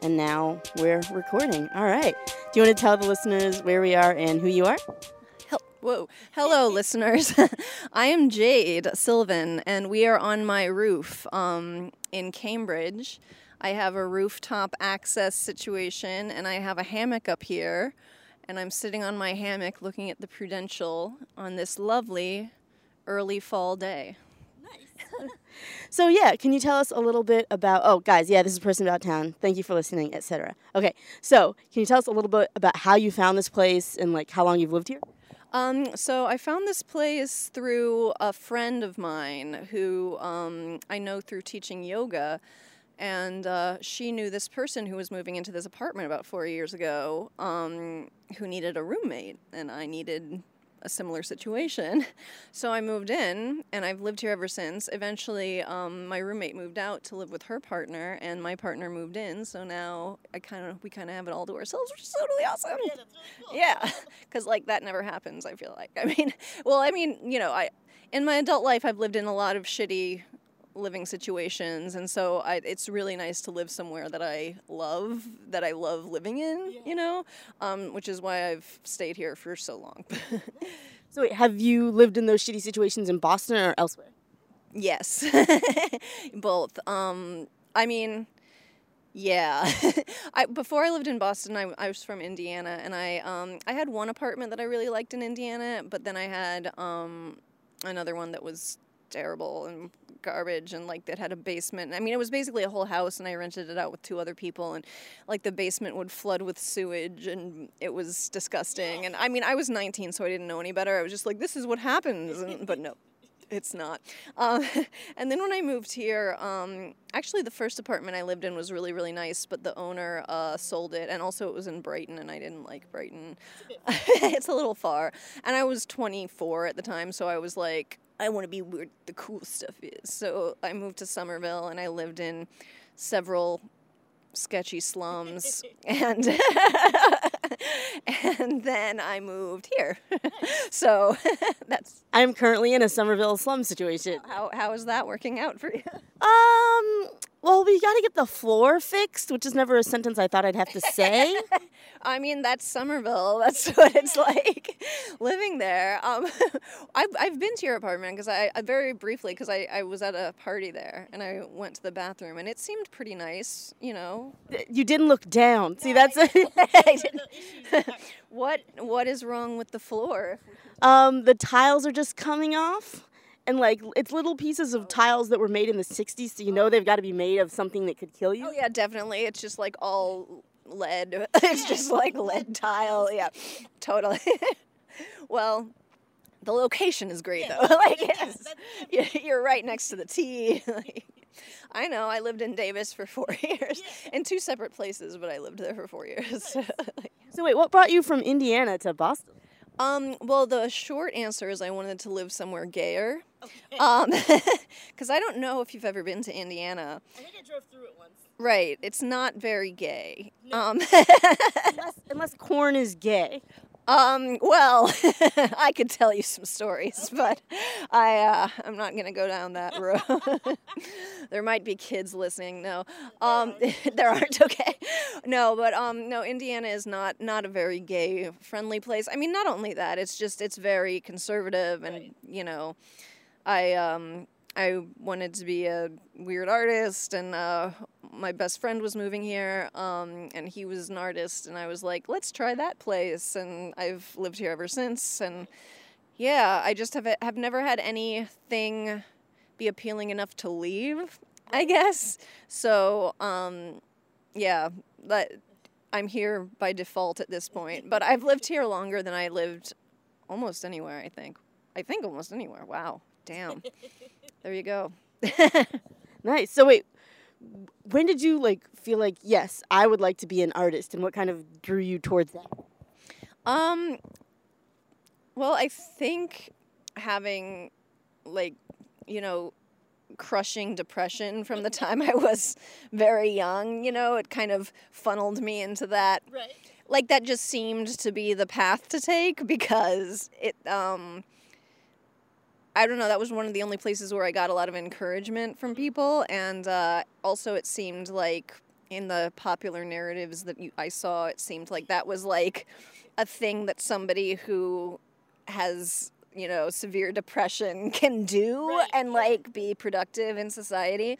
And now we're recording. All right. Do you want to tell the listeners where we are and who you are? Whoa. Hello, listeners. I am Jade Sylvan, and we are on my roof um, in Cambridge. I have a rooftop access situation, and I have a hammock up here. And I'm sitting on my hammock looking at the Prudential on this lovely early fall day. So yeah, can you tell us a little bit about? Oh, guys, yeah, this is a person about town. Thank you for listening, etc. Okay, so can you tell us a little bit about how you found this place and like how long you've lived here? Um, so I found this place through a friend of mine who um, I know through teaching yoga, and uh, she knew this person who was moving into this apartment about four years ago, um, who needed a roommate, and I needed a similar situation. So I moved in, and I've lived here ever since. Eventually, um, my roommate moved out to live with her partner, and my partner moved in. So now I kind of we kind of have it all to ourselves, which is totally awesome. Yeah, really cool. Yeah, because like that never happens. I feel like. I mean, well, I mean, you know, I in my adult life I've lived in a lot of shitty living situations and so I, it's really nice to live somewhere that i love that i love living in yeah. you know? Um, which is why i've stayed here for so long. So wait have you lived in those shitty situations in boston or elsewhere? Yes. Both. Um, i mean yeah, I, before I lived in Boston, I, I was from Indiana, and I um, I had one apartment that I really liked in Indiana, but then I had um, another one that was terrible and garbage and like that had a basement. I mean, it was basically a whole house, and I rented it out with two other people, and like the basement would flood with sewage, and it was disgusting. And I mean, I was 19, so I didn't know any better. I was just like, this is what happens, and, but no. It's not. Um, and then when I moved here, um, actually the first apartment I lived in was really, really nice, but the owner uh, sold it, and also it was in Brighton, and I didn't like Brighton. it's a little far. And I was 24 at the time, so I was like, I want to be where the cool stuff is. So I moved to Somerville and I lived in several sketchy slums and and then I moved here. so that's I'm currently in a Somerville slum situation. How how is that working out for you? Um well, we got to get the floor fixed, which is never a sentence I thought I'd have to say. I mean, that's Somerville. That's what it's like living there. Um, I've, I've been to your apartment because I, I, very briefly because I, I was at a party there and I went to the bathroom and it seemed pretty nice. You know, you didn't look down. See, that's what what is wrong with the floor? Um, the tiles are just coming off and like it's little pieces of tiles that were made in the 60s so you know they've got to be made of something that could kill you. Oh yeah definitely. It's just like all lead. It's just like lead tile. Yeah totally. Well the location is great though. Like yes, you're right next to the T. I know. I lived in Davis for four years. In two separate places, but I lived there for four years. so wait, what brought you from Indiana to Boston? Um, well, the short answer is I wanted to live somewhere gayer. Okay. Um, because I don't know if you've ever been to Indiana. I think I drove through it once. Right, it's not very gay. No. Um, unless, unless corn is gay. Um, well, I could tell you some stories, but I uh, I'm not gonna go down that road. there might be kids listening. No, um, there aren't. Okay, no, but um, no, Indiana is not not a very gay friendly place. I mean, not only that, it's just it's very conservative, and you know, I um I wanted to be a weird artist, and uh, my best friend was moving here, um, and he was an artist, and I was like, let's try that place, and I've lived here ever since, and yeah, I just have have never had anything be appealing enough to leave, I guess. So, um, yeah, that I'm here by default at this point, but I've lived here longer than I lived almost anywhere. I think. I think almost anywhere. Wow, damn. There you go. nice. So wait, when did you like feel like yes, I would like to be an artist, and what kind of drew you towards that? Um. Well, I think having like you know crushing depression from the time I was very young, you know, it kind of funneled me into that. Right. Like that just seemed to be the path to take because it um I don't know, that was one of the only places where I got a lot of encouragement from people. And uh, also, it seemed like in the popular narratives that you, I saw, it seemed like that was like a thing that somebody who has you know severe depression can do Right, and like be productive in society.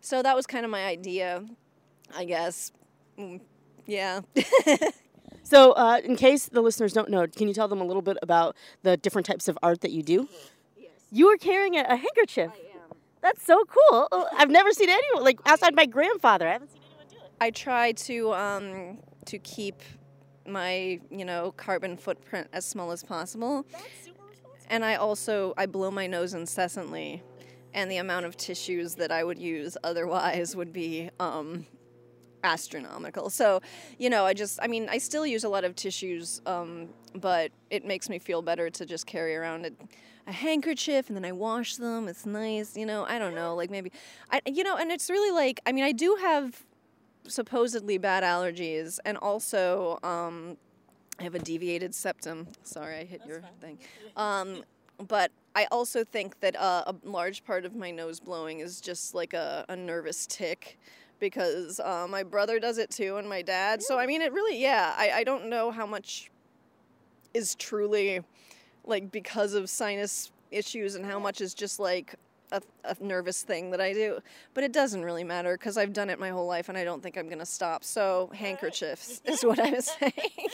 So that was kind of my idea, I guess. Mm, yeah. So, uh, in case the listeners don't know, can you tell them a little bit about the different types of art that you do? Yes. You were carrying a, a handkerchief. I am. That's so cool. Oh, I've never seen anyone like outside my grandfather. I haven't seen anyone do it. I try to um, to keep my you know carbon footprint as small as possible, That's super responsible. and I also I blow my nose incessantly, and the amount of tissues that I would use otherwise would be um, astronomical. So, you know, I just I mean I still use a lot of tissues, um, but it makes me feel better to just carry around a, a handkerchief and then I wash them. It's nice, you know. I don't know, like maybe I you know, and it's really like I mean I do have supposedly bad allergies and also um, I have a deviated septum. Sorry, I hit your thing. Um, but I also think that uh, a large part of my nose blowing is just like a, a nervous tick because uh, my brother does it too and my dad. So, I mean, it really, yeah, I, I don't know how much is truly like because of sinus issues and how much is just like a, a nervous thing that I do. But it doesn't really matter because I've done it my whole life and I don't think I'm going to stop. So, handkerchiefs is what I was saying.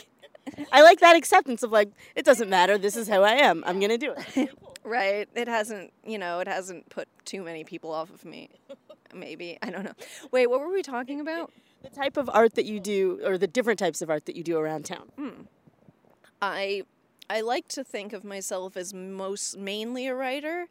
I like that acceptance of like it doesn't matter. This is how I am. I'm gonna do it. Right. It hasn't, you know, it hasn't put too many people off of me. Maybe. I don't know. Wait, what were we talking about? the type of art that you do, or the different types of art that you do around town. Hmm. I I like to think of myself as most mainly a writer.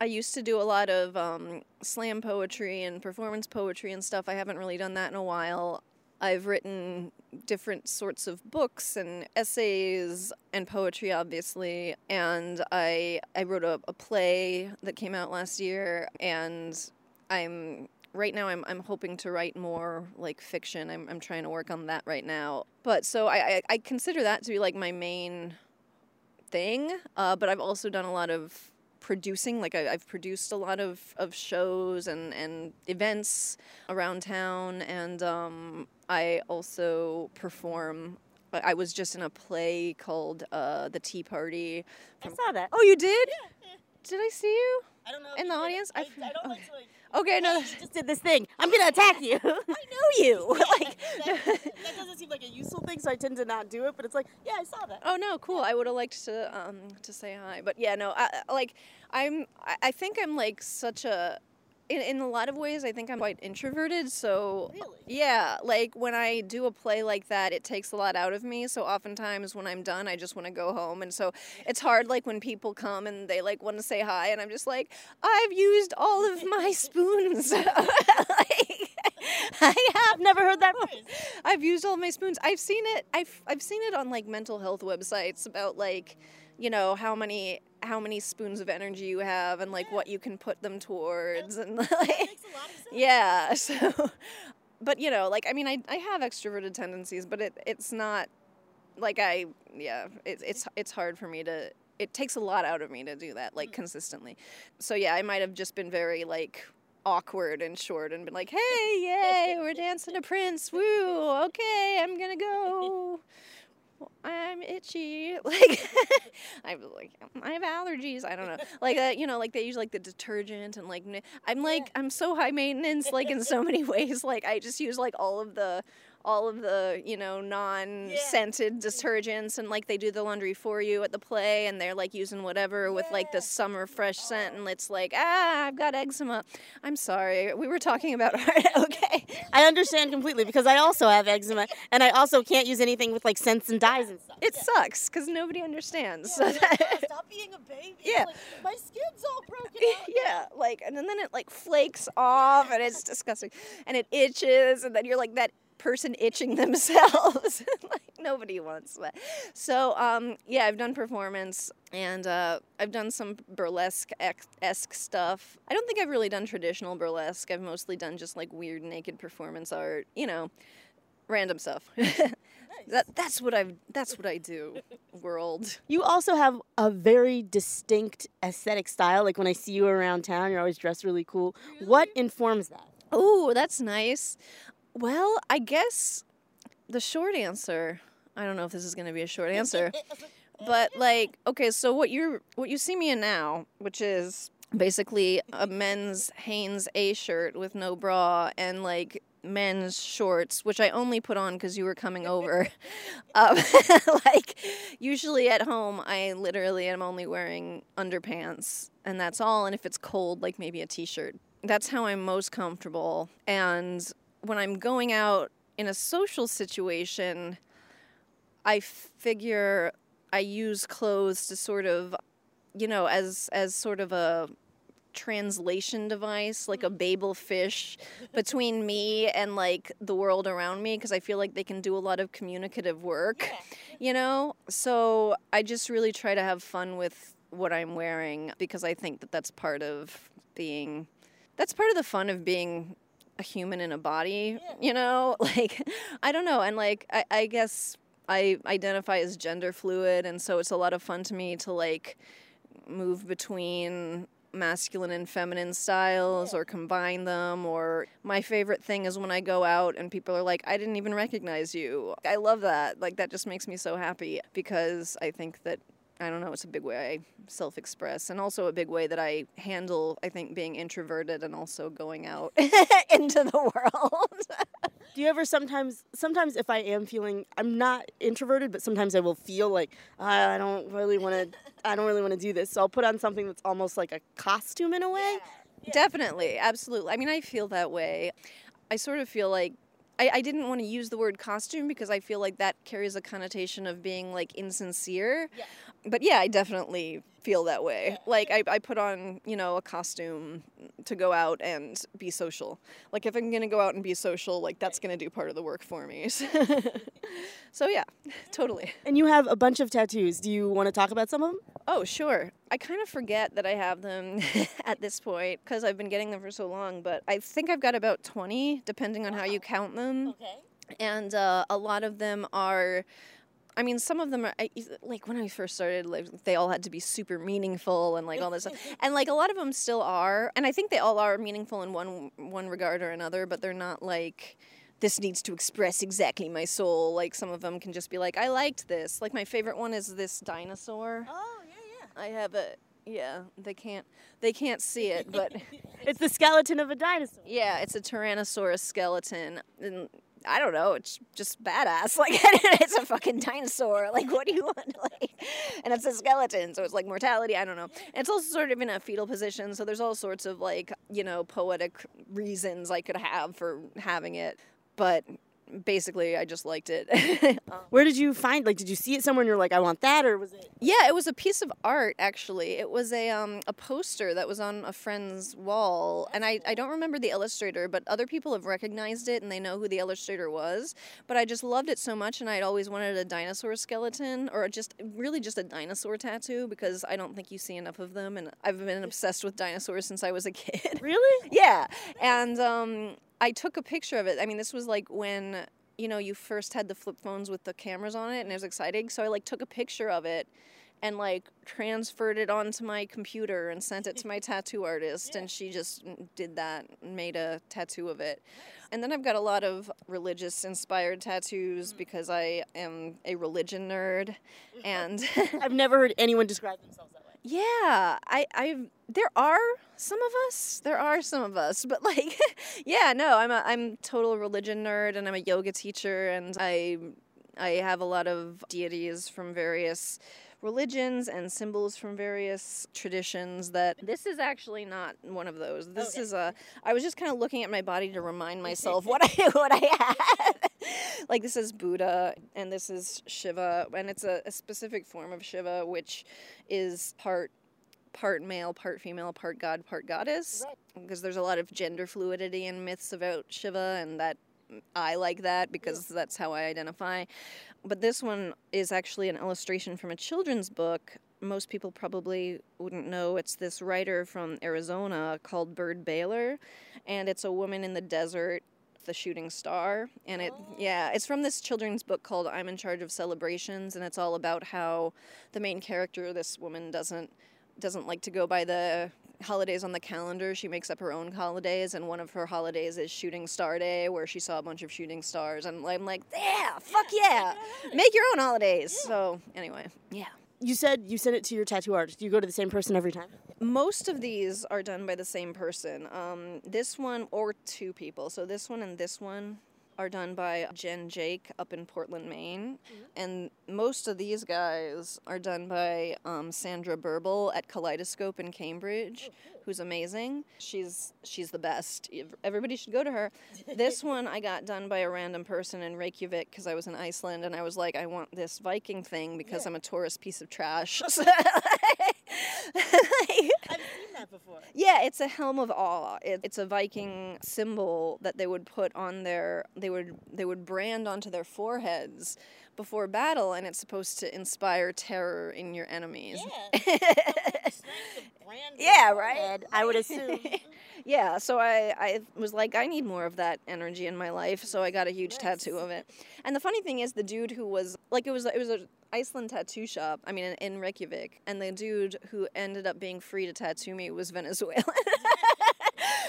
I used to do a lot of um, slam poetry and performance poetry and stuff. I haven't really done that in a while. I've written different sorts of books and essays and poetry, obviously. And I I wrote a, a play that came out last year, and I'm right now I'm I'm hoping to write more like fiction. I'm I'm trying to work on that right now. But so I I, I consider that to be like my main thing. Uh, but I've also done a lot of producing. Like I, I've produced a lot of, of shows and, and events around town, and um, I also perform. I was just in a play called uh, The Tea Party. I saw that. Oh, you did? Did I see you? I don't know. In the audience? I, I- I don't like to like. Okay, no. You just did this thing. I'm gonna attack you. I know you. like, that, that doesn't seem like a useful thing, so I tend to not do it. But it's like, yeah, I saw that. Oh no, cool. I would have liked to um to say hi, but yeah, no. I, like I'm. I think I'm like such a. In, in a lot of ways, I think I'm quite introverted. So Really? yeah, like when I do a play like that, it takes a lot out of me. So oftentimes when I'm done, I just want to go home, and so it's hard. Like when people come and they like want to say hi, and I'm just like, I've used all of my spoons. like, I have never heard that phrase. I've used all my spoons. I've seen it. I've I've seen it on like mental health websites about like, you know, how many how many spoons of energy you have and like what you can put them towards and like That makes a lot of sense. yeah. So, but you know, like I mean, I I have extroverted tendencies, but it it's not like I yeah. It, it's it's hard for me to. It takes a lot out of me to do that like mm-hmm. consistently. So yeah, I might have just been very like awkward and short and been like, "Hey, yay, we're dancing to Prince. Woo. Okay, I'm going to go." I'm itchy. Like I'm like mm, I have allergies. I don't know. Like that, you know, like they use like the detergent and like I'm like I'm so high maintenance like in so many ways. Like I just use like all of the all of the, you know, non-scented detergents and like they do the laundry for you at the play and they're like using whatever with like the summer fresh scent and it's like, "Ah, I've got eczema." I'm sorry. We were talking about art. okay. I understand completely because I also have eczema, and I also can't use anything with like scents and dyes and stuff. It sucks cuz nobody understands. So that- Stop being a baby. Yeah. Like, my skin's all broken out. yeah, like, and then it like flakes off, and it's disgusting, and it itches, and then you're like that person itching themselves. like nobody wants that. So, um, yeah, I've done performance, and uh, I've done some burlesque esque stuff. I don't think I've really done traditional burlesque. I've mostly done just like weird naked performance art, you know, random stuff. That, that's what I've. That's what I do. World. You also have a very distinct aesthetic style. Like when I see you around town, you're always dressed really cool. What informs that? Oh, that's nice. Well, I guess the short answer. I don't know if this is going to be a short answer, but like, okay, so what you're what you see me in now, which is basically a men's Hanes A shirt with no bra and like men's shorts, which I only put on because you were coming over. um, like, usually at home, I literally am only wearing underpants, and that's all. And if it's cold, like maybe a t shirt. That's how I'm most comfortable. And when I'm going out in a social situation, I figure I use clothes to sort of, you know, as as sort of a translation device, like a Babel fish between me and like the world around me because I feel like they can do a lot of communicative work, you know? So I just really try to have fun with what I'm wearing because I think that that's part of being that's part of the fun of being a human in a body, you know? Like I don't know, and like I, I guess I identify as gender fluid and so it's a lot of fun to me to like move between masculine and feminine styles or combine them or my favorite thing is when I go out and people are like I didn't even recognize you. I love that. Like that just makes me so happy because I think that I don't know, it's a big way I self express and also a big way that I handle, I think, being introverted and also going out into the world. Do you ever sometimes, sometimes if I am feeling, I'm not introverted, but sometimes I will feel like ah, I don't really want to, I don't really want to do this. So I'll put on something that's almost like a costume in a way. Yeah. Definitely, absolutely. I mean, I feel that way. I sort of feel like I, I didn't want to use the word costume because I feel like that carries a connotation of being like insincere. Yeah but yeah, I definitely feel that way. Like I, I put on, you know, a costume to go out and be social. Like if I'm gonna go out and be social, like that's gonna do part of the work for me. so yeah, totally. And you have a bunch of tattoos. Do you want to talk about some of them? Oh sure. I kind of forget that I have them at this point because I've been getting them for so long. But I think I've got about twenty, depending on wow. how you count them. Okay. And uh, a lot of them are I mean, some of them are like when I first started, like they all had to be super meaningful and like all this stuff, and like a lot of them still are, and I think they all are meaningful in one one regard or another, but they're not like this needs to express exactly my soul. Like some of them can just be like, I liked this. Like my favorite one is this dinosaur. Oh yeah, yeah. I have a yeah. They can't they can't see it, but it's the skeleton of a dinosaur. Yeah, it's a Tyrannosaurus skeleton. And I don't know. It's just badass. Like it's a fucking dinosaur. Like what do you want? Like, and it's a skeleton, so it's like mortality. I don't know. And it's also sort of in a fetal position, so there's all sorts of like you know poetic reasons I could have for having it. But basically I just liked it. Um, Where did you find like did you see it somewhere and you're like I want that or was it Yeah, it was a piece of art actually. It was a um a poster that was on a friend's wall and I I don't remember the illustrator, but other people have recognized it and they know who the illustrator was, but I just loved it so much and I'd always wanted a dinosaur skeleton or just really just a dinosaur tattoo because I don't think you see enough of them and I've been obsessed with dinosaurs since I was a kid. Really? yeah. And um I took a picture of it. I mean, this was like when you know you first had the flip phones with the cameras on it, and it was exciting. So I like took a picture of it and like transferred it onto my computer and sent it to my tattoo artist yeah. and she just did that and made a tattoo of it nice. and then i've got a lot of religious inspired tattoos mm. because i am a religion nerd and i've never heard anyone describe themselves yeah i i there are some of us. There are some of us, but like, yeah, no, I'm a I'm total religion nerd, and I'm a yoga teacher, and I I have a lot of deities from various religions and symbols from various traditions that this is actually not one of those this okay. is a i was just kind of looking at my body to remind myself what i what i had like this is buddha and this is shiva and it's a, a specific form of shiva which is part part male, part female, part god, part goddess. Because there's a lot of gender fluidity in myths about Shiva, and that I like that because yeah. that's how I identify. But this one is actually an illustration from a children's book. Most people probably wouldn't know. It's this writer from Arizona called Byrd Baylor, and it's a woman in the desert the shooting star and it oh. yeah it's from this children's book called i'm in charge of celebrations and it's all about how the main character this woman doesn't doesn't like to go by the holidays on the calendar. She makes up her own holidays, and one of her holidays is Shooting Star Day, where she saw a bunch of shooting stars. And I'm like, yeah, fuck yeah, make your own holidays. So anyway, yeah. You said you sent it to your tattoo artist. Do you go to the same person every time? Most of these are done by the same person. Um, this one or two people. So this one and this one are done by Jen Jake up in Portland, Maine. And most of these guys are done by um, Sandra Burble at Kaleidoscope in Cambridge, who's amazing. She's she's the best. Everybody should go to her. this one I got done by a random person in Reykjavik because I was in Iceland and I was like, I want this Viking thing because I'm a tourist piece of trash. I've seen that before. Yeah, it's a helm of awe. It, it's a Viking symbol that they would put on their they would they would brand onto their foreheads before battle, and it's supposed to inspire terror in your enemies. Yeah, right. I would assume. yeah, so I, I was like, I need more of that energy in my life, so I got a huge tattoo of it. And the funny thing is, the dude who was like, it was it was a Iceland tattoo shop. I mean, in, in Reykjavik, and the dude who ended up being free to tattoo me was Venezuelan.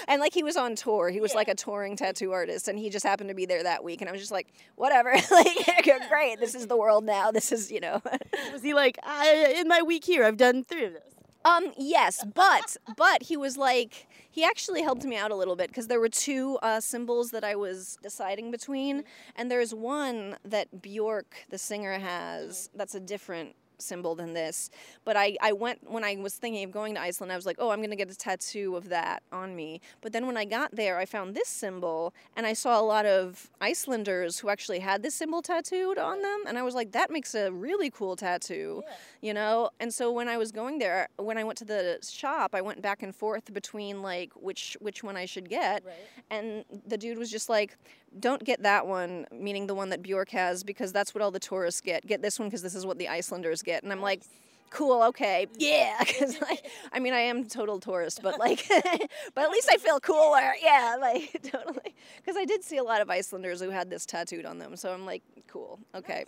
And like he was on tour, he was like a touring tattoo artist, and he just happened to be there that week. And I was just like, whatever, like great, this is the world now. This is you know. Was he like, I, in my week here, I've done three of those? Um, yes, but but he was like he actually helped me out a little bit because there were two uh, symbols that I was deciding between, and there's one that Bjork, the singer, has that's a different symbol than this. But I, I went when I was thinking of going to Iceland, I was like, oh, I'm gonna get a tattoo of that on me. But then when I got there, I found this symbol, and I saw a lot of Icelanders who actually had this symbol tattooed on them, and I was like, that makes a really cool tattoo, you know. And so when I was going there, when I went to the shop, I went back and forth between like which which one I should get, and the dude was just like, don't get that one, meaning the one that Bjork has, because that's what all the tourists get. Get this one because this is what the Icelanders get. And I'm like, cool, okay, yeah. Because like, I mean, I am total tourist, but like, but at least I feel cooler. Yeah, like totally. Because I did see a lot of Icelanders who had this tattooed on them, so I'm like, cool, okay.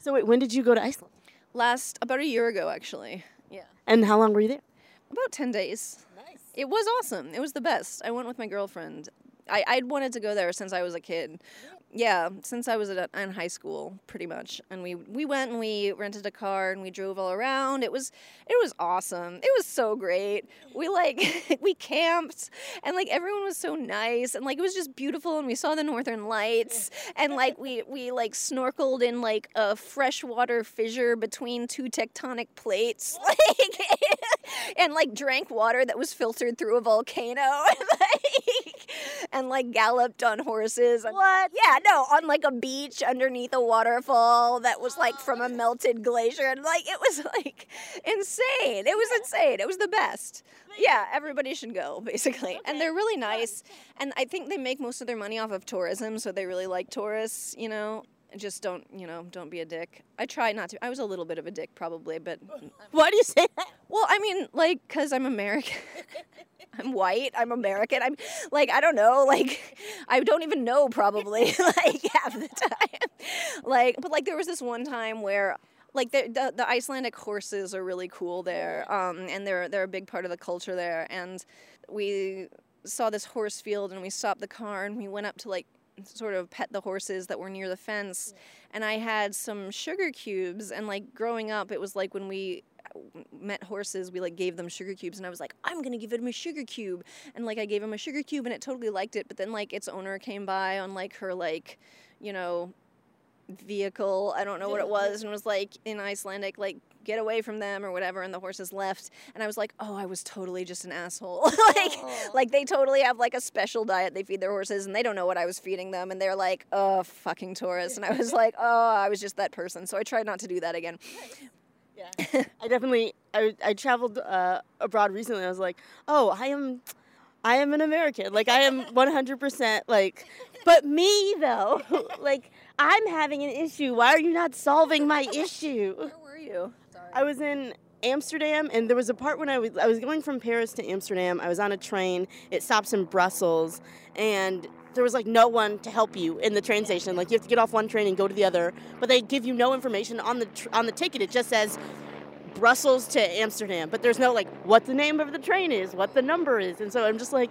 So wait, when did you go to Iceland? Last about a year ago, actually. Yeah, And how long were you there? about ten days. Nice. It was awesome. It was the best. I went with my girlfriend. I, I'd wanted to go there since I was a kid. Yeah, since I was at, in high school, pretty much. And we we went and we rented a car and we drove all around. It was it was awesome. It was so great. We like we camped and like everyone was so nice and like it was just beautiful and we saw the northern lights and like we we like snorkeled in like a freshwater fissure between two tectonic plates. Like and like drank water that was filtered through a volcano like, and like galloped on horses. What? Yeah, no, on like a beach underneath a waterfall that was like from a melted glacier and like it was like insane. It was insane. It was the best. Yeah, everybody should go basically. And they're really nice and I think they make most of their money off of tourism, so they really like tourists, you know. Just don't, you know, don't be a dick. I try not to. I was a little bit of a dick probably, but Why do you say that? well, I mean, like, cause I'm American. I'm white. I'm American. I'm like, I don't know. Like, I don't even know probably like half the time. Like, but like there was this one time where. Like the, the the Icelandic horses are really cool there, um, and they're they're a big part of the culture there. And we saw this horse field, and we stopped the car, and we went up to like sort of pet the horses that were near the fence and i had some sugar cubes and like growing up it was like when we met horses we like gave them sugar cubes and i was like i'm gonna give him a sugar cube. And like i gave him a sugar cube and it totally liked it but then like its owner came by on like her like you know vehicle i don't know what it was and was like in icelandic like get away from them or whatever and the horses left and i was like oh i was totally just an asshole. Like like they totally have like a special diet they feed their horses and they don't know what i was feeding them and they're like oh fucking tourists and i was like oh i was just that person so i tried not to do that again Yeah. I definitely I I traveled uh, abroad recently. I was like, oh, I am. I am an American. Like I am 100% like but me though. like I'm having an issue. Why are you not solving my issue? where were you Sorry. I was in Amsterdam and there was a part when I was I was going from Paris to Amsterdam. I was on a train. It stops in Brussels and there was like no one to help you in the train station. Like you have to get off one train and go to the other, but they give you no information on the tr- on the ticket. It just says Brussels to Amsterdam, but there's no like what the name of the train is, what the number is, and so I'm just like,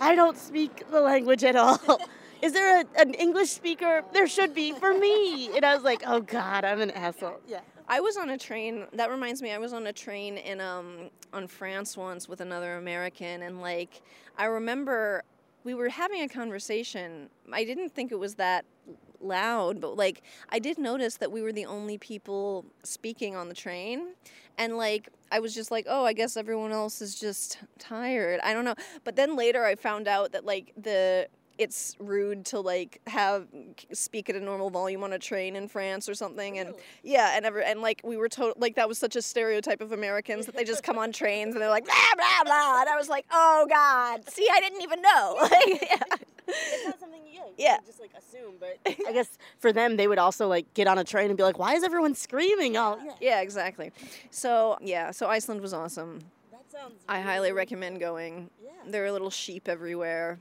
I don't speak the language at all. Is there a, an English speaker? There should be for me. And I was like, oh God, I'm an asshole. Yeah. I was on a train. That reminds me, I was on a train in um on France once with another American, and like I remember we were having a conversation. I didn't think it was that loud, but like I did notice that we were the only people speaking on the train, and like I was just like, oh, I guess everyone else is just tired. I don't know. But then later I found out that like the it's rude to like have speak at a normal volume on a train in France or something and yeah and ever and like we were told like that was such a stereotype of Americans that they just come on trains and they're like blah blah blah and I was like oh god see I didn't even know like, yeah. It's not something you, Yeah. just like assume, but I guess for them they would also like get on a train and be like, why is everyone screaming? Oh, yeah. yeah exactly so yeah so Iceland was awesome That sounds. I highly recommend going Yeah. there are little sheep everywhere.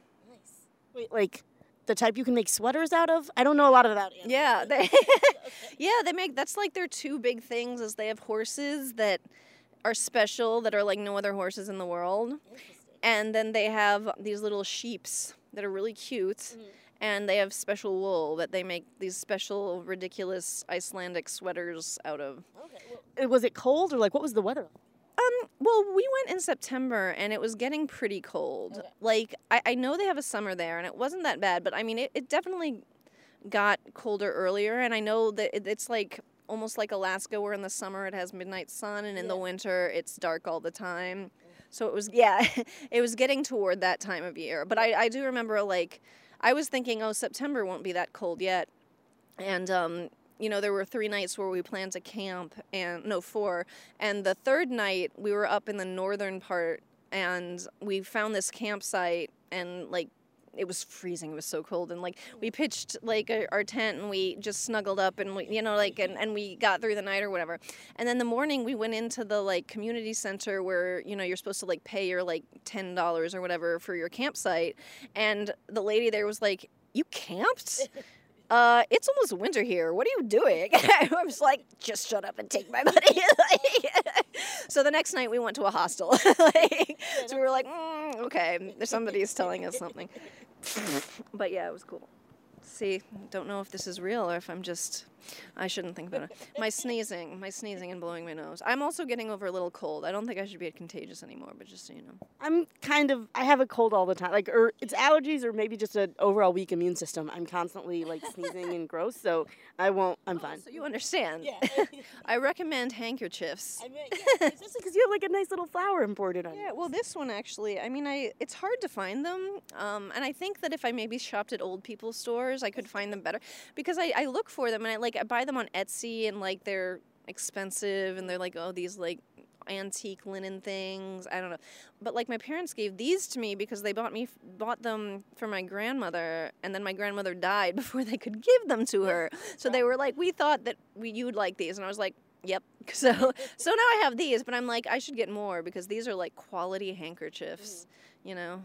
Wait, like the type you can make sweaters out of? I don't know a lot about it. Yeah, they yeah they make that's like their two big things is they have horses that are special that are like no other horses in the world, and then they have these little sheeps that are really cute, mm-hmm. and they have special wool that they make these special ridiculous Icelandic sweaters out of. Okay. Well, was it cold or like what was the weather? Um, well, we went in September and it was getting pretty cold. Like, I, I know they have a summer there and it wasn't that bad, but I mean, it, it definitely got colder earlier. And I know that it, it's like almost like Alaska, where in the summer it has midnight sun and in the winter it's dark all the time. So it was, yeah, it was getting toward that time of year. But I, I do remember, like, I was thinking, oh, September won't be that cold yet. And, um, you know, there were three nights where we planned to camp, and no, four. And the third night, we were up in the northern part, and we found this campsite, and like, it was freezing. It was so cold, and like we pitched like our, tent, and we just snuggled up, and we, you know, like, and, and we got through the night or whatever. And then the morning, we went into the like community center where you know you're supposed to like pay your like ten dollars or whatever for your campsite, and the lady there was like, "You camped?" uh, it's almost winter here. What are you doing? I was like, just shut up and take my money. Like, so the next night we went to a hostel. like, so we were like, mm, okay, somebody's telling us something. but yeah, it was cool. See, don't know if this is real or if I'm just. I shouldn't think about it. My sneezing, my sneezing and blowing my nose. I'm also getting over a little cold. I don't think I should be contagious anymore, but just so you know. I'm kind of I have a cold all the time. Like or it's allergies or maybe just an overall weak immune system. I'm constantly like sneezing and gross, so I won't I'm fine. So you understand. Yeah. I recommend handkerchiefs. I mean, yeah, especially because you have like a nice little flower imported on. It? Yeah, well, this one actually, I mean, I it's hard to find them, um, and I think that if I maybe shopped at old people's stores, I could find them better because I, I look for them and I like I buy them on Etsy and like they're expensive and they're like oh these like antique linen things I don't know, but like my parents gave these to me because they bought me bought them for my grandmother and then my grandmother died before they could give them to her, so they were like we thought that we you'd like these and I was like. Yep. So so now I have these, but I'm like I should get more because these are like quality handkerchiefs, mm. you know.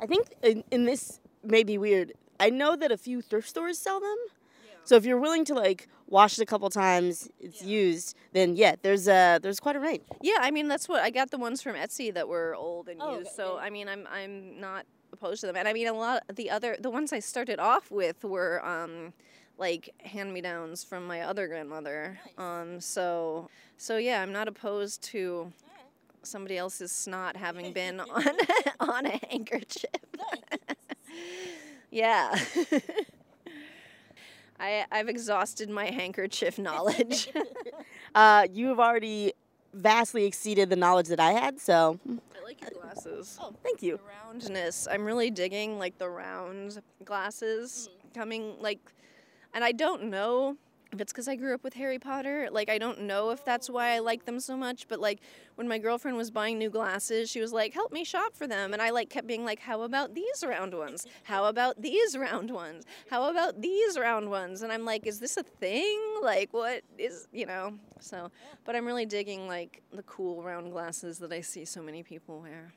I think in, in this may be weird. I know that a few thrift stores sell them. So if you're willing to like wash it a couple times, it's used, then yeah, there's uh there's quite a range. Yeah, I mean that's what I got the ones from Etsy that were old and Oh, used. okay, So. I mean I'm I'm not opposed to them. And I mean a lot of the other the ones I started off with were um like hand me downs from my other grandmother. Um so so yeah, I'm not opposed to somebody else's snot having been on on a handkerchief. yeah. I, I've exhausted my handkerchief knowledge. Uh, you have already vastly exceeded the knowledge that I had, so I like your glasses. oh, thank you. The roundness. I'm really digging like the round glasses coming like and I don't know if it's because I grew up with Harry Potter. Like I don't know if that's why I like them so much, but like when my girlfriend was buying new glasses, she was like, "Help me shop for them." And I like kept being like, "How about these round ones? How about these round ones? How about these round ones?" And I'm like, "Is this a thing? Like what is, you know?" So, but I'm really digging like the cool round glasses that I see so many people wear.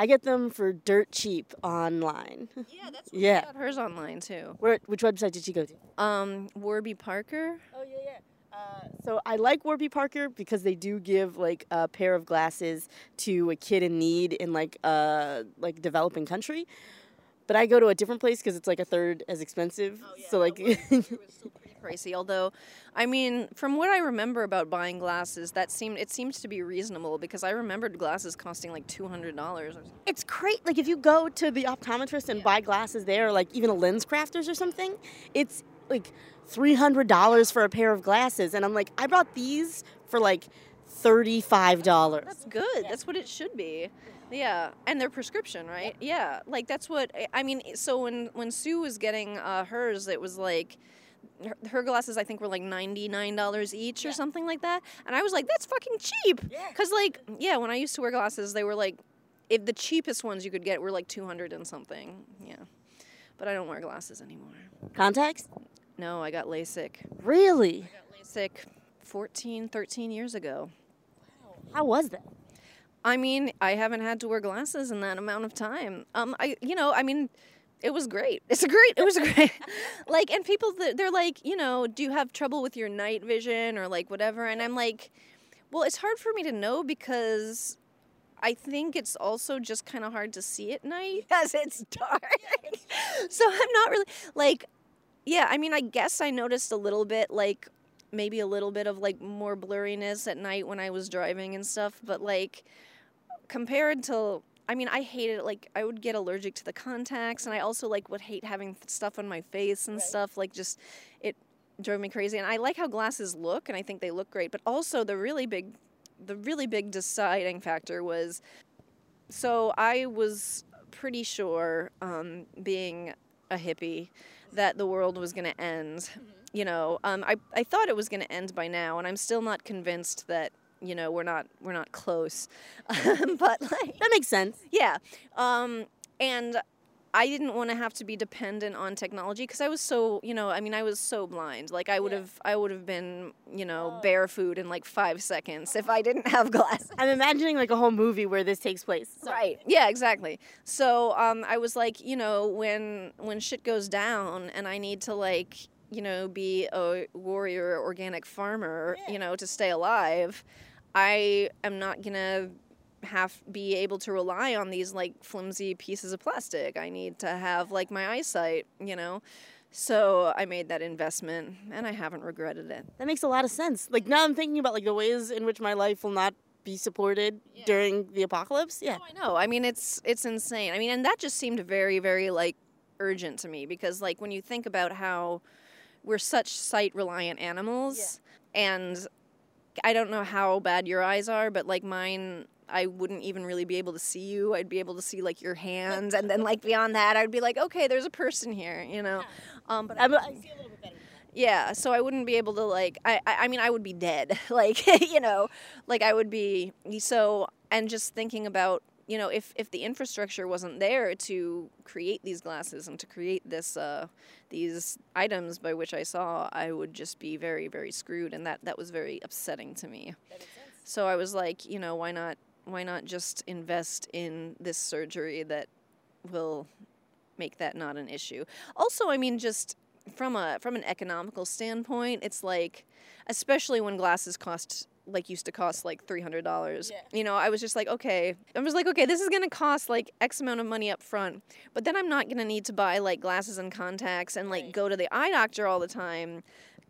I get them for dirt cheap online. Yeah, that's Yeah. got hers online too. Where which website did she go to? Um, Warby Parker. Oh yeah, yeah. So I like Warby Parker because they do give like a pair of glasses to a kid in need in like a like developing country. But I go to a different place because it's like a third as expensive. So like, pricey. Although, I mean, from what I remember about buying glasses, that seemed it seems to be reasonable because I remembered glasses costing like two hundred dollars. it's great. Like if you go to the optometrist and buy glasses there, or like even a lens crafters or something, it's like three hundred dollars for a pair of glasses, and I'm like, I bought these for like thirty five dollars. That's good. That's what it should be. Yeah, and their prescription, right? Yeah, like that's what I mean. So when when Sue was getting uh, hers, it was like her, her glasses I think were like ninety nine dollars each or something like that, and I was like, that's fucking cheap. Yeah. Cause like yeah, when I used to wear glasses, they were like, if the cheapest ones you could get were like two hundred and something. Yeah, but I don't wear glasses anymore. Contacts? No, I got LASIK. Really? LASIK 14, 13 years ago. Wow. How was that? I mean, I haven't had to wear glasses in that amount of time. Um, I, you know, I mean, it was great. It's a great. It was a great. like, and people, they're like, you know, do you have trouble with your night vision or like whatever? And I'm like, well, it's hard for me to know because I think it's also just kind of hard to see at night because it's dark. so I'm not really like, yeah. I mean, I guess I noticed a little bit like maybe a little bit of like more blurriness at night when I was driving and stuff, but like compared to I mean, I hated it. Like, I would get allergic to the contacts, and I also like would hate having stuff on my face and stuff. Like, just it drove me crazy. And I like how glasses look, and I think they look great. But also, the really big, the really big deciding factor was, so I was pretty sure, um, being a hippie, that the world was going to end. You know, um, I I thought it was going to end by now, and I'm still not convinced that you know we're not we're not close. but like That makes sense. yeah. Um, and I didn't want to have to be dependent on technology because I was so, you know, I mean, I was so blind. Like I would have, I would have been, you know, barefoot in like five seconds if I didn't have glasses. I'm imagining like a whole movie where this takes place. Right. Yeah. Exactly. So um, I was like, you know, when when shit goes down and I need to like, you know, be a warrior organic farmer, you know, to stay alive, I am not gonna have be able to rely on these like flimsy pieces of plastic. I need to have like my eyesight, you know. So I made that investment and I haven't regretted it. That makes a lot of sense. Like now I'm thinking about like the ways in which my life will not be supported during the apocalypse. Yeah. Oh, I know. I mean, it's it's insane. I mean, and that just seemed very, very like urgent to me because like when you think about how we're such sight reliant animals, and I don't know how bad your eyes are, but like mine. I wouldn't even really be able to see you. I'd be able to see like your hands, and then like beyond that, I'd be like, okay, there's a person here, you know. Um, but I'm, I see a little bit better. yeah, so I wouldn't be able to like I I, I mean I would be dead. like, you know, like I would be so and just thinking about, you know, if if the infrastructure wasn't there to create these glasses and to create this uh these items by which I saw, I would just be very very screwed and that that was very upsetting to me. So I was like, you know, why not why not just invest in this surgery that will make that not an issue. Also, I mean just from a from an economical standpoint, it's like especially when glasses cost like used to cost like three hundred dollars. You know, I was just like, okay, I was like, okay, this is gonna cost like X amount of money up front, but then I'm not gonna need to buy like glasses and contacts and like go to the eye doctor all the time.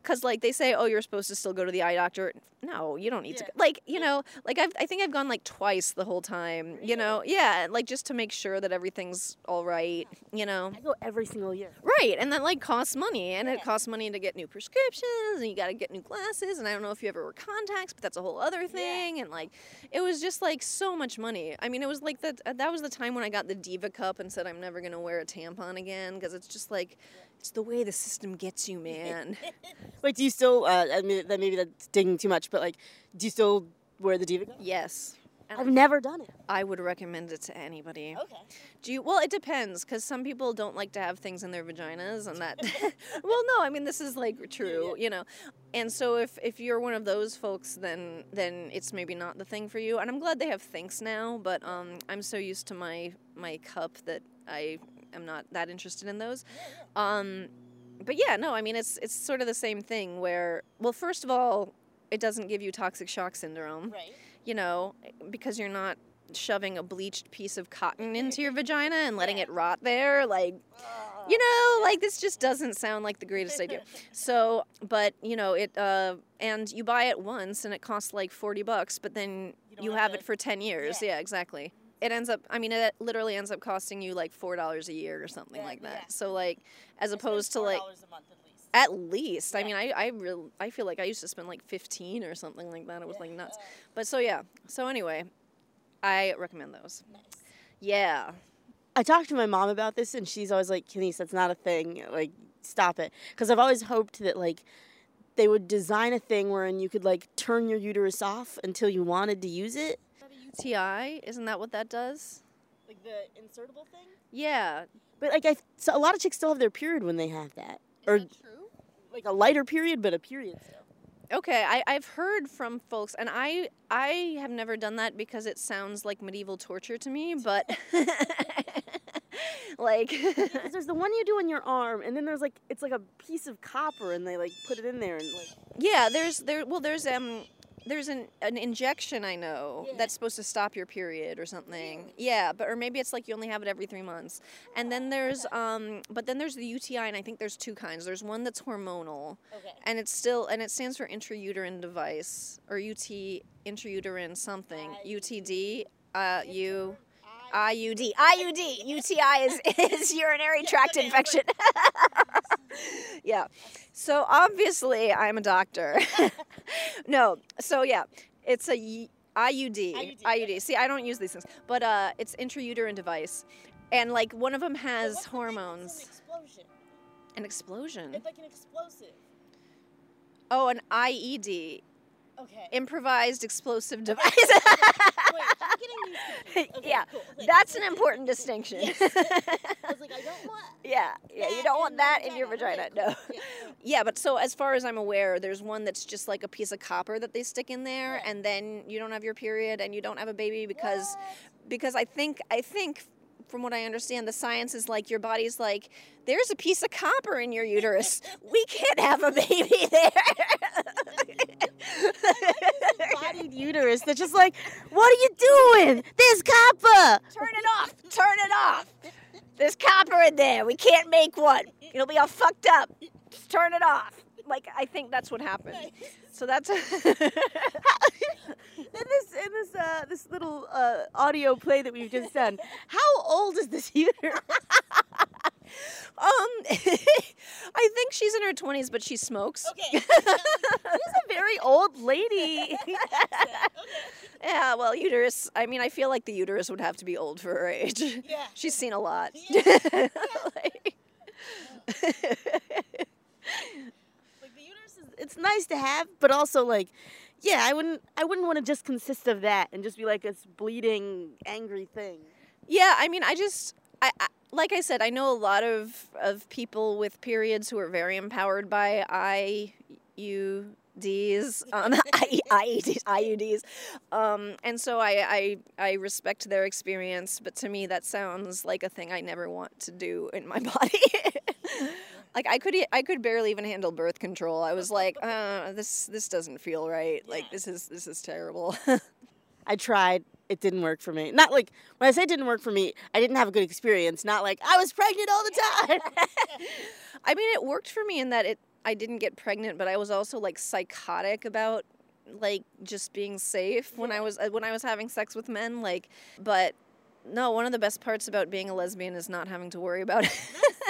Cause like they say, oh, you're supposed to still go to the eye doctor. No, you don't need to. Go. Like you know, like I've, I think I've gone like twice the whole time. You know, yeah, like just to make sure that everything's all right. You know, I go every single year. Right, and that like costs money, and it costs money to get new prescriptions, and you got to get new glasses, and I don't know if you ever wear contacts, but that's a whole other thing, Yeah. and like it was just like so much money. I mean, it was like that. Uh, that was the time when I got the Diva Cup and said I'm never gonna wear a tampon again because it's just like it's the way the system gets you, man. Wait, do you still? Uh, I mean, that maybe that's digging too much, but like, do you still wear the diva? cup? yes. I've never done it. I would recommend it to anybody. Okay. Do you? Well, it depends, because some people don't like to have things in their vaginas, and that. well, no, I mean this is like true, you know, and so if if you're one of those folks, then then it's maybe not the thing for you. And I'm glad they have Thinx now, but um, I'm so used to my my cup that I am not that interested in those. Um, but yeah, no, I mean it's it's sort of the same thing where well, first of all, it doesn't give you toxic shock syndrome. Right. You know, because you're not shoving a bleached piece of cotton into your vagina and letting it rot there like you know like this just doesn't sound like the greatest idea so but you know it uh and you buy it once and it costs like 40 bucks but then don't you, have have it for 10 years Yeah. yeah. exactly it ends up i mean it literally ends up costing you like four dollars a year or something Yeah, like that yeah. so like as opposed to like a month at least. at least. I mean, I I real I feel like I used to spend like 15 or something like that. It was Yeah. like nuts. But so yeah. So anyway, I recommend those. Nice. Yeah. I talked to my mom about this, and she's always like, "Kenise, that's not a thing. Like, stop it." Because I've always hoped that like they would design a thing wherein you could like turn your uterus off until you wanted to use it. UTI, isn't that what that does? Like the insertable thing. Yeah. But like I, so a lot of chicks still have their period when they have that, or true? like a lighter period, but a period still. Okay, I, I've heard from folks, and I I have never done that because it sounds like medieval torture to me. But like, 'Cause there's the one you do on your arm, and then there's like it's like a piece of copper, and they like put it in there, and like yeah, there's there well there's um there's an an injection I know Yeah. that's supposed to stop your period or something. Yeah, but or maybe it's like you only have it every three months. And then there's um but then there's the UTI, and I think there's two kinds. There's one that's hormonal, okay. and it's still and it stands for intrauterine device or UT intrauterine something UTD uh U. IUD. IUD. UTI is, is urinary tract infection. yeah. So obviously I'm a doctor. no. So yeah, it's a IUD. IUD, IUD. See, I don't use these things, but uh, it's intrauterine device, and like one of them has What's the an hormones. explosion. An explosion. It's like an explosive. Oh, an IED. Okay. Improvised explosive device. Wait, getting these. Okay, yeah, cool. Okay. that's an important distinction. Yes. I was like, I don't want. yeah, yeah, you don't want that in your vagina. No. Yeah, Yeah, but so as far as I'm aware, there's one that's just like a piece of copper that they stick in there, and then you don't have your period and you don't have a baby because What? because I think I think from what I understand, the science is like your body's like there's a piece of copper in your uterus. we can't have a baby there. Bodied uterus that's just like, what are you doing? There's copper. Turn it off. Turn it off. There's copper in there. We can't make one. It'll be all fucked up. Just turn it off. Like I think that's what happened. So that's In this in this uh, this little uh, audio play that we've just done, how old is this uterus? Um, I think she's in her twenties, but she smokes. Okay, she's a very old lady. Yeah, well, uterus. I mean, I feel like the uterus would have to be old for her age. Yeah. She's seen a lot. Yeah. Like- like the uterus is it's nice to have, but also like yeah, I wouldn't I wouldn't want to just consist of that and just be like this bleeding angry thing. yeah, I mean, I just, I, I like I said, I know a lot of of people with periods who are very empowered by IUDs, um, I, IUDs, IUDs, um, and so I, I I respect their experience. But to me, that sounds like a thing I never want to do in my body. like I could I could barely even handle birth control. I was like, uh, this this doesn't feel right. Like this is this is terrible. I tried. It didn't work for me. Not like when I say it didn't work for me, I didn't have a good experience. Not like I was pregnant all the time. I mean, it worked for me in that it I didn't get pregnant, but I was also like psychotic about like just being safe when I was uh, when I was having sex with men. Like, but no, one of the best parts about being a lesbian is not having to worry about it,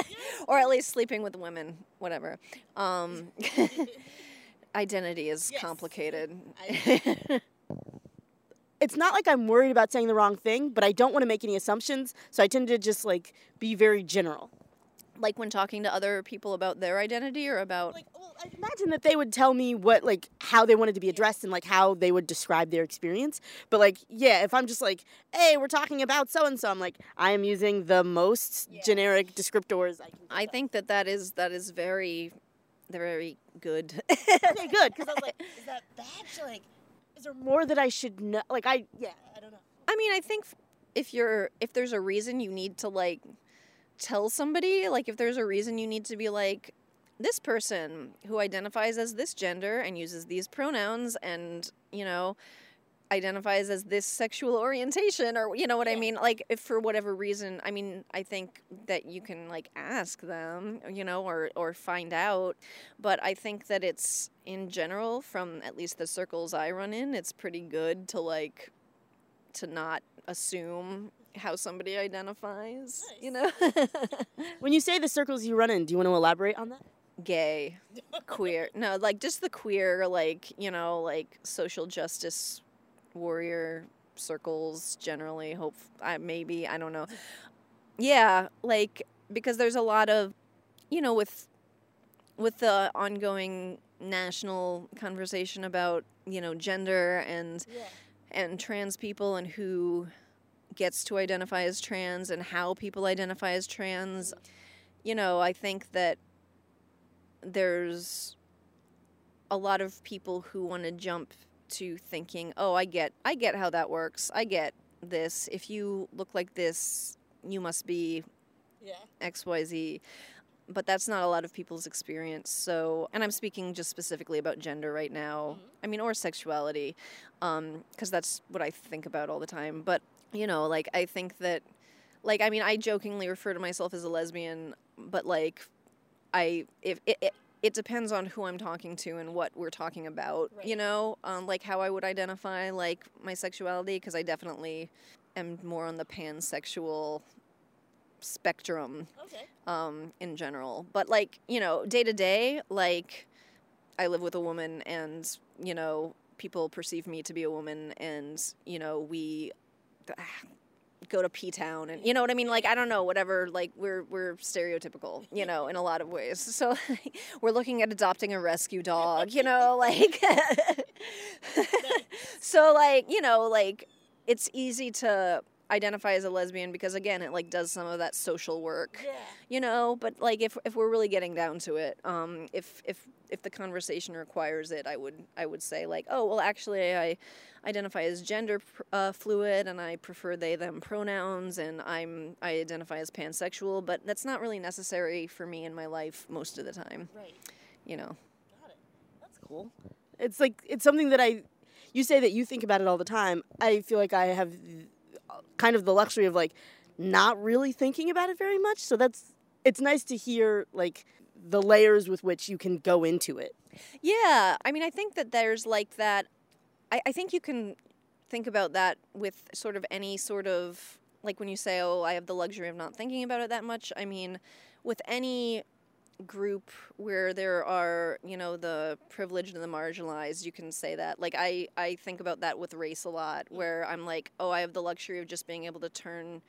or at least sleeping with women. Whatever. Um, identity is Yes. complicated. It's not like I'm worried about saying the wrong thing, but I don't want to make any assumptions, so I tend to just like be very general. like when talking to other people about their identity or about Like, well, I imagine that they would tell me what, like, how they wanted to be addressed and like how they would describe their experience. But like, yeah, if I'm just like, hey, we're talking about so and so, I'm like, I am using the most Yeah. generic descriptors I can. I think that that is that is very very good. okay, good, because I was like, is that bad? Like, is there more that I should know? Like, I yeah, I don't know. I mean, I think if you're if there's a reason you need to like tell somebody, like if there's a reason you need to be like this person who identifies as this gender and uses these pronouns and, you know, identifies as this sexual orientation or you know what I mean? Like if for whatever reason I mean I think that you can like ask them you know or or find out but I think that it's in general from at least the circles I run in it's pretty good to like to not assume how somebody identifies you know? When you say the circles you run in, do you want to elaborate on that? gay queer no like just the queer like you know like social justice warrior circles generally hope I maybe I don't know. Yeah like because there's a lot of you know with with the ongoing national conversation about you know gender and and trans people and who gets to identify as trans and how people identify as trans mm-hmm. you know i think that there's a lot of people who want to jump to thinking oh i get i get how that works. I get this. If you look like this you must be Yeah. xyz but that's not a lot of people's experience. So and i'm speaking just specifically about gender right now. Mm-hmm. I mean or sexuality um, because that's what i think about all the time. But you know like i think that like i mean i jokingly refer to myself as a lesbian but like i if it, it it depends on who I'm talking to and what we're talking about, you know, um, like how I would identify like my sexuality, because I definitely am more on the pansexual spectrum Okay. um, in general. But like, you know, day to day, like I live with a woman and, you know, people perceive me to be a woman and, you know, we go to P Town and you know what I mean? Like I don't know, whatever, like we're we're stereotypical, you know, in a lot of ways. So we're looking at adopting a rescue dog, you know, like so like, you know, like it's easy to identify as a lesbian because again it like does some of that social work Yeah. you know but like if if we're really getting down to it um if if if the conversation requires it i would i would say like oh well actually i identify as gender pr- uh, fluid and i prefer they them pronouns and i'm i identify as pansexual but that's not really necessary for me in my life most of the time Right. you know Got it. That's cool. It's like it's something that I. You say that you think about it all the time. I feel like I have kind of the luxury of like not really thinking about it very much. So that's it's nice to hear like the layers with which you can go into it. Yeah, I mean, I think that there's like that. I, I think you can think about that with sort of any sort of like when you say, "Oh, I have the luxury of not thinking about it that much." I mean, with any group where there are, you know, the privileged and the marginalized, you can say that. Like I, I think about that with race a lot, where I'm like, "Oh, I have the luxury of just being able to turn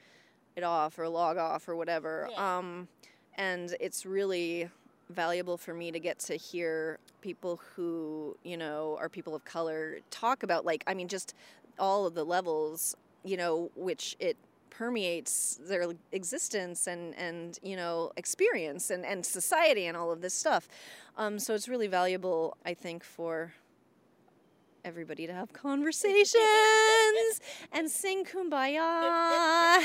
it off or log off or whatever." Yeah. Um, and it's really valuable for me to get to hear people who you know are people of color talk about like i mean just all of the levels you know which it permeates their existence and and you know experience and and society and all of this stuff um, so it's really valuable i think for everybody to have conversations and sing kumbaya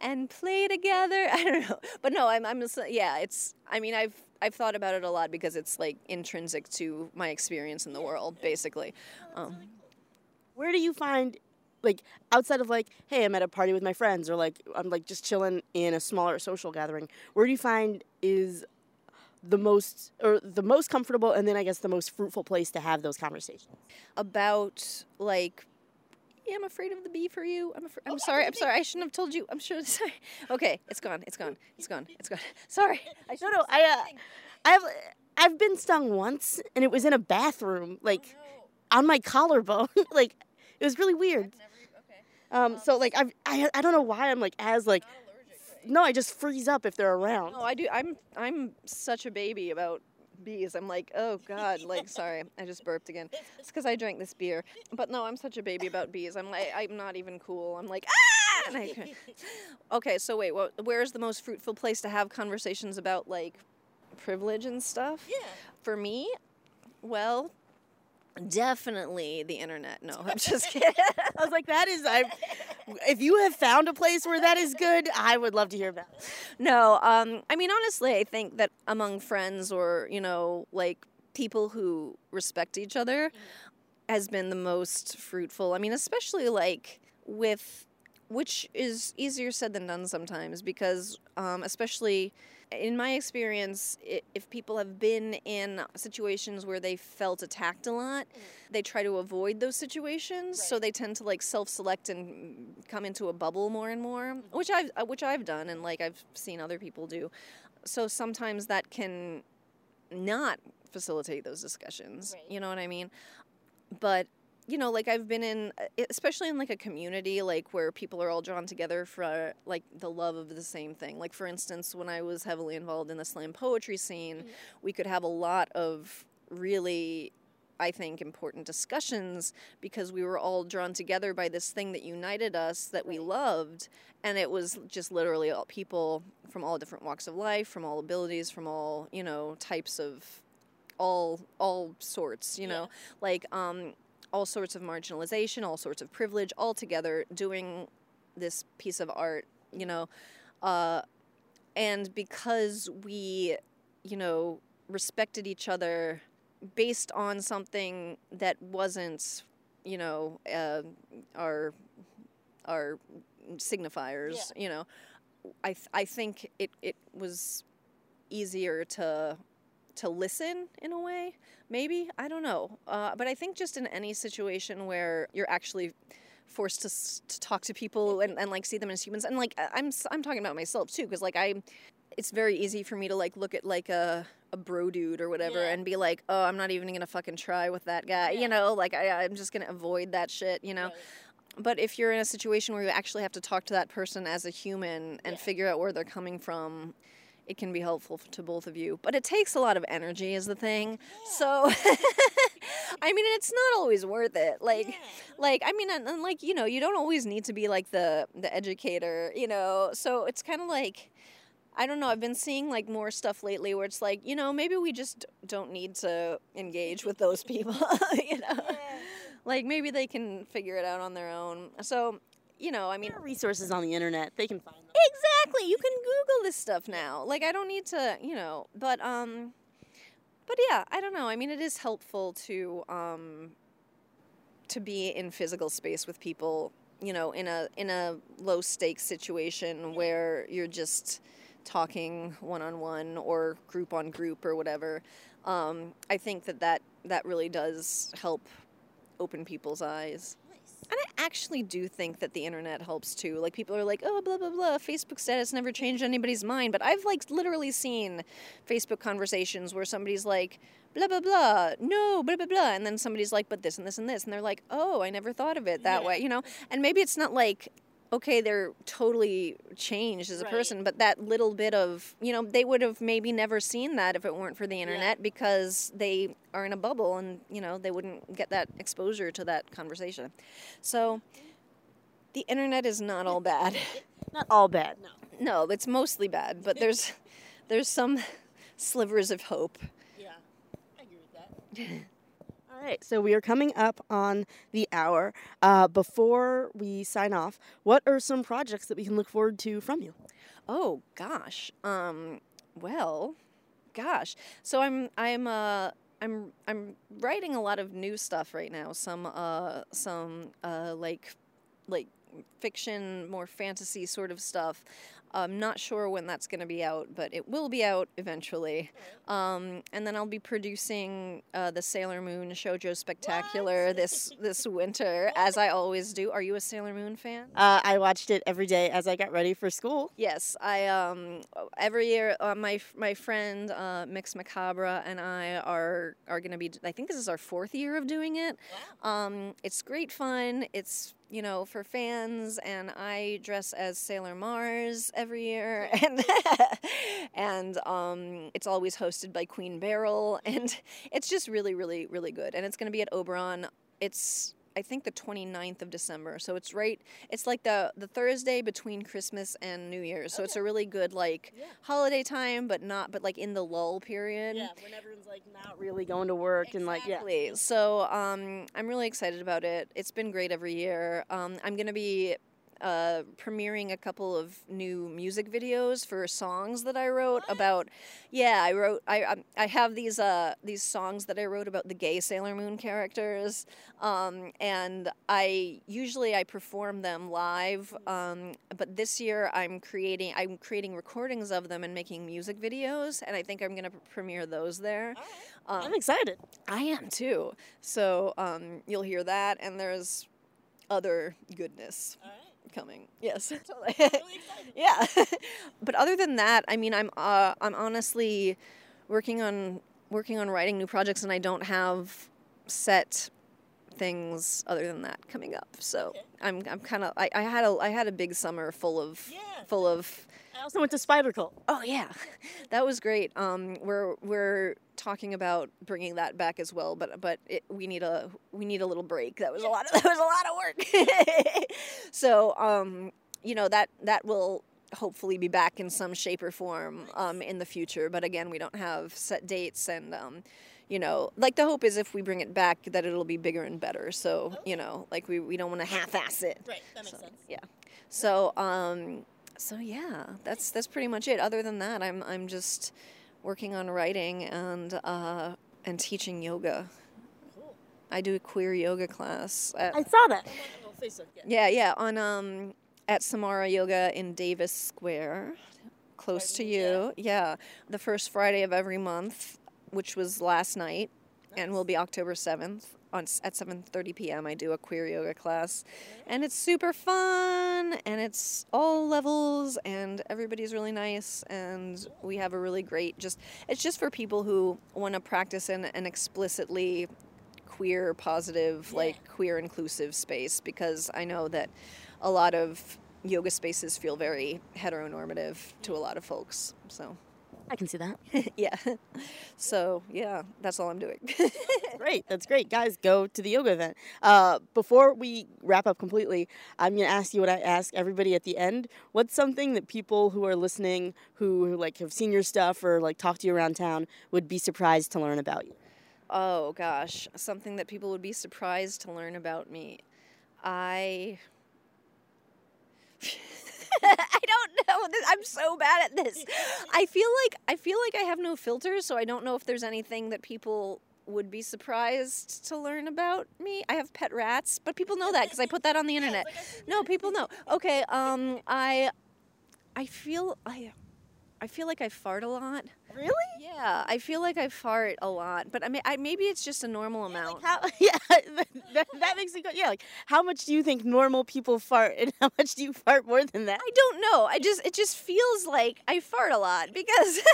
and play together. I don't know, but no, I'm, I'm just, yeah, it's. I mean, I've I've thought about it a lot because it's like intrinsic to my experience in the world, basically. Um, Where do you find like outside of like, hey, I'm at a party with my friends or like I'm like just chilling in a smaller social gathering, where do you find is the most or the most comfortable and then I guess the most fruitful place to have those conversations? about like. Yeah, I'm afraid of the bee for you. I'm afraid. I'm sorry. I'm sorry. I shouldn't have told you. I'm sure. Sorry. Okay, it's gone. It's gone. It's gone. It's gone. Sorry. I No, no, I uh. I've I've been stung once and it was in a bathroom, like on my collarbone. like it was really weird. Um, so like I've, I I don't know why I'm like as like no, I just freeze up if they're around. No, I do. I'm I'm such a baby about bees. I'm like, oh god, like sorry, I just burped again. It's because I drank this beer. But no, I'm such a baby about bees. I'm like, I'm not even cool. I'm like, ah. And I, okay, so wait, what? Where's the most fruitful place to have conversations about like privilege and stuff? Yeah. For me, well, definitely the internet. No, I'm just kidding. I was like, that is I. if you have found a place where that is good, I would love to hear about it. No, um, I mean honestly, I think that among friends or you know like people who respect each other has been the most fruitful. I mean, especially like with which is easier said than done sometimes because um, especially in my experience if people have been in situations where they felt attacked a lot they try to avoid those situations. So they tend to like self-select and come into a bubble more and more which i've uh, which i've done and like i've seen other people do. So sometimes that can not facilitate those discussions Right. you know what i mean? But you know like i've been in uh, especially in like a community like where people are all drawn together for like the love of the same thing. Like for instance when i was heavily involved in the slam poetry scene we could have a lot of really i think important discussions because we were all drawn together by this thing that united us that we loved and it was just literally all people from all different walks of life from all abilities from all you know types of all all sorts you know? Like um all sorts of marginalization all sorts of privilege all together doing this piece of art you know? Uh and because we you know respected each other based on something that wasn't you know uh, our our signifiers you know i th- i think it it was easier to to listen in a way maybe? I don't know. Uh, but i think just in any situation where you're actually forced to, to talk to people and, and like see them as humans and like i'm i'm talking about myself too because like i it's very easy for me to like look at like a a bro dude or whatever Yeah. and be like oh i'm not even gonna fucking try with that guy you know? Like I, i'm just gonna avoid that shit you know? But if you're in a situation where you actually have to talk to that person as a human and figure out where they're coming from, it can be helpful to both of you. But it takes a lot of energy, is the thing. So, I mean, it's not always worth it. Like, like I mean, and, and like you know, you don't always need to be like the the educator, you know. So it's kind of like. I don't know. I've been seeing like more stuff lately where it's like, you know, maybe we just don't need to engage with those people, you know. Like maybe they can figure it out on their own. So, you know, I mean, There are resources on the internet. They can find. Exactly. You can Google this stuff now. Like I don't need to, you know, but um but yeah, I don't know. I mean, it is helpful to um to be in physical space with people, you know, in a in a low stakes situation where you're just talking one on one or group on group or whatever. Um, I think that, that that really does help open people's eyes. And I actually do think that the internet helps too. Like people are like, "Oh, blah blah blah, Facebook status never changed anybody's mind." But I've like literally seen Facebook conversations where somebody's like, "Blah blah blah, no, blah blah blah," and then somebody's like, "But this and this and this," and they're like, "Oh, I never thought of it that way," you know. And maybe it's not like, okay, they're totally changed as a Right. person, but that little bit of, you know, they would have maybe never seen that if it weren't for the internet because they are in a bubble and, you know, they wouldn't get that exposure to that conversation. So the internet is not all bad. Not all bad. No. No, it's mostly bad, but there's there's some slivers of hope. Yeah, I agree with that. All right, so we are coming up on the hour. Uh, before we sign off, what are some projects that we can look forward to from you? Oh gosh. Um well, gosh. So I'm I'm uh I'm I'm writing a lot of new stuff right now. Some uh some uh like like fiction, more fantasy sort of stuff. I'm not sure when that's going to be out, but it will be out eventually. Um, and then I'll be producing uh, the Sailor Moon Shoujo Spectacular this this winter, as I always do. Are you a Sailor Moon fan? Uh, I watched it every day as I got ready for school. Yes, I um every year uh, my my friend uh, Mix Macabre and I are are going to be. I think this is our fourth year of doing it. Um, it's great fun. It's you know for fans, and I dress as Sailor Mars every year, and and um, it's always hosted by Queen Beryl, and it's just really really really good. And it's going to be at Oberon. It's I think the 29th of December. So it's right it's like the the Thursday between Christmas and New Year's. So it's a really good like Yeah. holiday time but not but like in the lull period. Yeah, when everyone's like not really going to work and like yeah. Exactly. So um, I'm really excited about it. It's been great every year. Um, I'm going to be uh, premiering a couple of new music videos for songs that I wrote about. Yeah, I wrote. I I- I have these uh these songs that I wrote about the gay Sailor Moon characters, um, and I usually I perform them live. Um, but this year I'm creating I'm creating recordings of them and making music videos, and I think I'm gonna premiere those there. Um, I'm excited. I am too. So um, you'll hear that, and there's other goodness coming. Yes, totally. yeah. but other than that, I mean, I'm uh, I'm honestly working on working on writing new projects, and I don't have set things other than that coming up. So I'm I'm kind of I, I had a I had a big summer full of Yeah. full of I also went to Spider Cult. Oh yeah, that was great. Um, we're we're talking about bringing that back as well, but but it, we need a we need a little break. That was a lot. Of, that was a lot of work. so um, you know that that will hopefully be back in some shape or form um, in the future. But again, we don't have set dates and. Um, you know, like the hope is if we bring it back that it'll be bigger and better. So, you know, like we, we don't want to half-ass it. Right, that makes So, sense. Yeah. So, um, so yeah, that's that's pretty much it. Other than that, I'm I'm just working on writing and uh, and teaching yoga. Cool. I do a queer yoga class. At, I saw that. Facebook. yeah, yeah, on um at Samara Yoga in Davis Square, close to you. Yeah, the first Friday of every month, which was last night, and will be October seventh on at seven thirty p.m. I do a queer yoga class, and it's super fun, and it's all levels, and everybody's really nice, and we have a really great just. It's just for people who want to practice in an explicitly queer positive like queer inclusive space because i know that a lot of yoga spaces feel very heteronormative to a lot of folks so I can see that. yeah so yeah that's all i'm doing great. That's great. Guys, go to the yoga event. Uh, before we wrap up completely, I'm going to ask you what I ask everybody at the end. What's something that people who are listening who, who like have seen your stuff or like talk to you around town would be surprised to learn about you? oh gosh something that people would be surprised to learn about me i I don't know. This- I'm so bad at this. I feel like I feel like I have no filters, so I don't know if there's anything that people would be surprised to learn about me. I have pet rats, but people know that because I put that on the internet. No, people know. Okay, um, I, I feel I, I feel like I fart a lot. Really? Yeah, I feel like I fart a lot, but I mean, I, maybe it's just a normal amount. How, yeah, that, that makes me go. Yeah, like how much do you think normal people fart, and how much do you fart more than that? I don't know. I just it just feels like I fart a lot because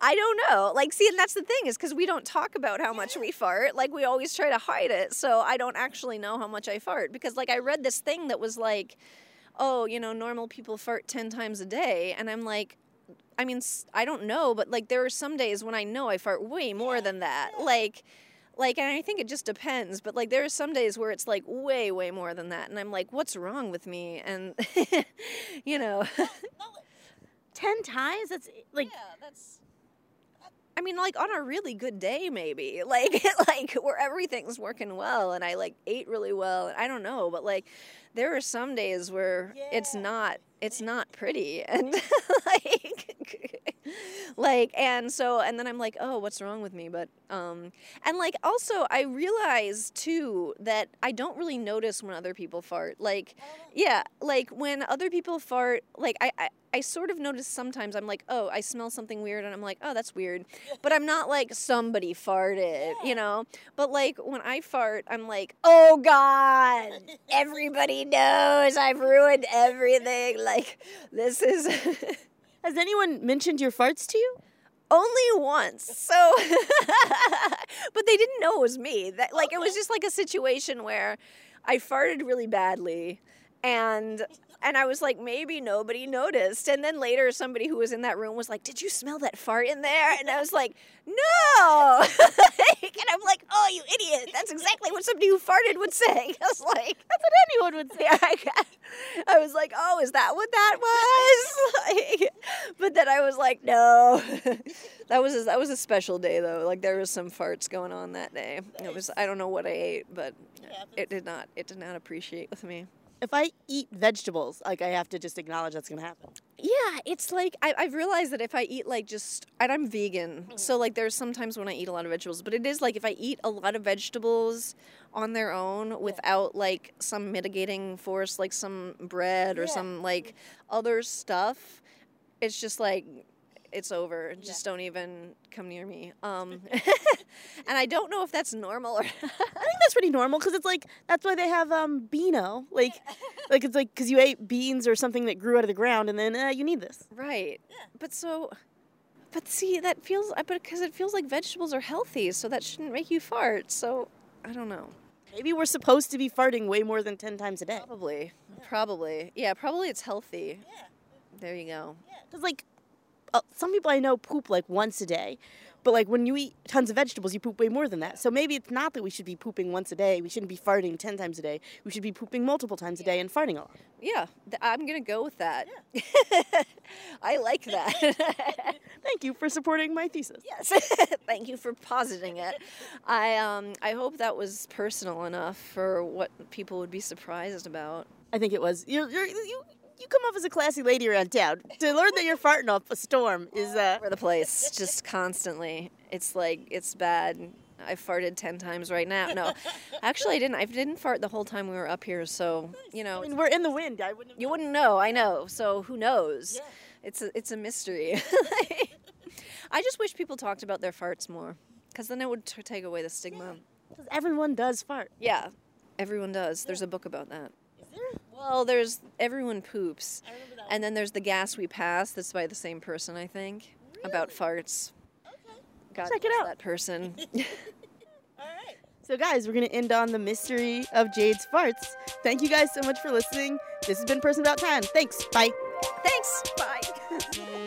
I don't know. Like see, and that's the thing is cuz we don't talk about how much we fart. Like we always try to hide it. So I don't actually know how much I fart because like I read this thing that was like oh, you know, normal people fart 10 times a day and I'm like I mean, I don't know, but like there are some days when I know I fart way more than that. Like like and I think it just depends, but like there are some days where it's like way way more than that and I'm like what's wrong with me? And you know, Ten times? That's like that's I mean, like on a really good day, maybe like like where everything's working well, and I like ate really well, and I don't know, but like there are some days where it's not it's not pretty, and like like and so and then I'm like, oh, what's wrong with me? But um, and like also I realize too that I don't really notice when other people fart, like yeah, like when other people fart, like I. I I sort of notice sometimes I'm like, oh, I smell something weird, and I'm like, oh, that's weird. But I'm not like somebody farted, you know? But like when I fart, I'm like, oh God, everybody knows I've ruined everything. Like, this is Has anyone mentioned your farts to you? only once. So, but they didn't know it was me. That like it was just like a situation where I farted really badly. and and I was like, maybe nobody noticed. And then later, somebody who was in that room was like, "Did you smell that fart in there?" And I was like, "No." and I'm like, "Oh, you idiot! That's exactly what somebody who farted would say." I was like, That's what anyone would say. I was like, "Oh, is that what that was?" like, but then I was like, "No." that was a, that was a special day though. Like there was some farts going on that day. It was I don't know what I ate, but it did not it did not appreciate with me. If I eat vegetables, like I have to just acknowledge that's gonna happen. Yeah, it's like I, I've realized that if I eat like just, and I'm vegan, mm-hmm. so like there's sometimes when I eat a lot of vegetables, but it is like if I eat a lot of vegetables on their own without like some mitigating force, like some bread or Yeah. some like other stuff, it's just like it's over. Just don't even come near me. Um, and I don't know if that's normal or I think that's pretty normal because it's like that's why they have um Beano, like, like it's like because you ate beans or something that grew out of the ground, and then uh, you need this. Right. But so, but see, that feels, but because it feels like vegetables are healthy, so that shouldn't make you fart. So, I don't know. Maybe we're supposed to be farting way more than ten times a day. Probably. Probably. Yeah, probably it's healthy. Yeah. There you go. Because like, uh, some people I know poop like once a day, but like when you eat tons of vegetables, you poop way more than that. So maybe it's not that we should be pooping once a day. We shouldn't be farting ten times a day. We should be pooping multiple times a day and farting a lot. Yeah, I'm going to go with that. I like that. Thank you for supporting my thesis. yes. Thank you for positing it. I um I hope that was personal enough for what people would be surprised about. I think it was. You're, you're, you you come off as a classy lady around town. To learn that you're farting off a storm is uh. over the place just constantly. It's like it's bad. I farted ten times right now. No, actually, I didn't. I didn't fart the whole time we were up here. So you know, I mean, we're in the wind. I wouldn't. You wouldn't know. I know. So who knows? Yeah. It's a it's a mystery. I just wish people talked about their farts more, because then it would t- take away the stigma. Because everyone does fart. Yeah, everyone does. There's a book about that. Is there? Well, there's everyone poops, I remember that. and then there's the gas we pass. That's by the same person, I think, about farts. God Check it out. That person. All right. So, guys, we're going to end on the mystery of Jade's farts. Thank you guys so much for listening. This has been Person About Time. Thanks. Bye. Thanks. Bye.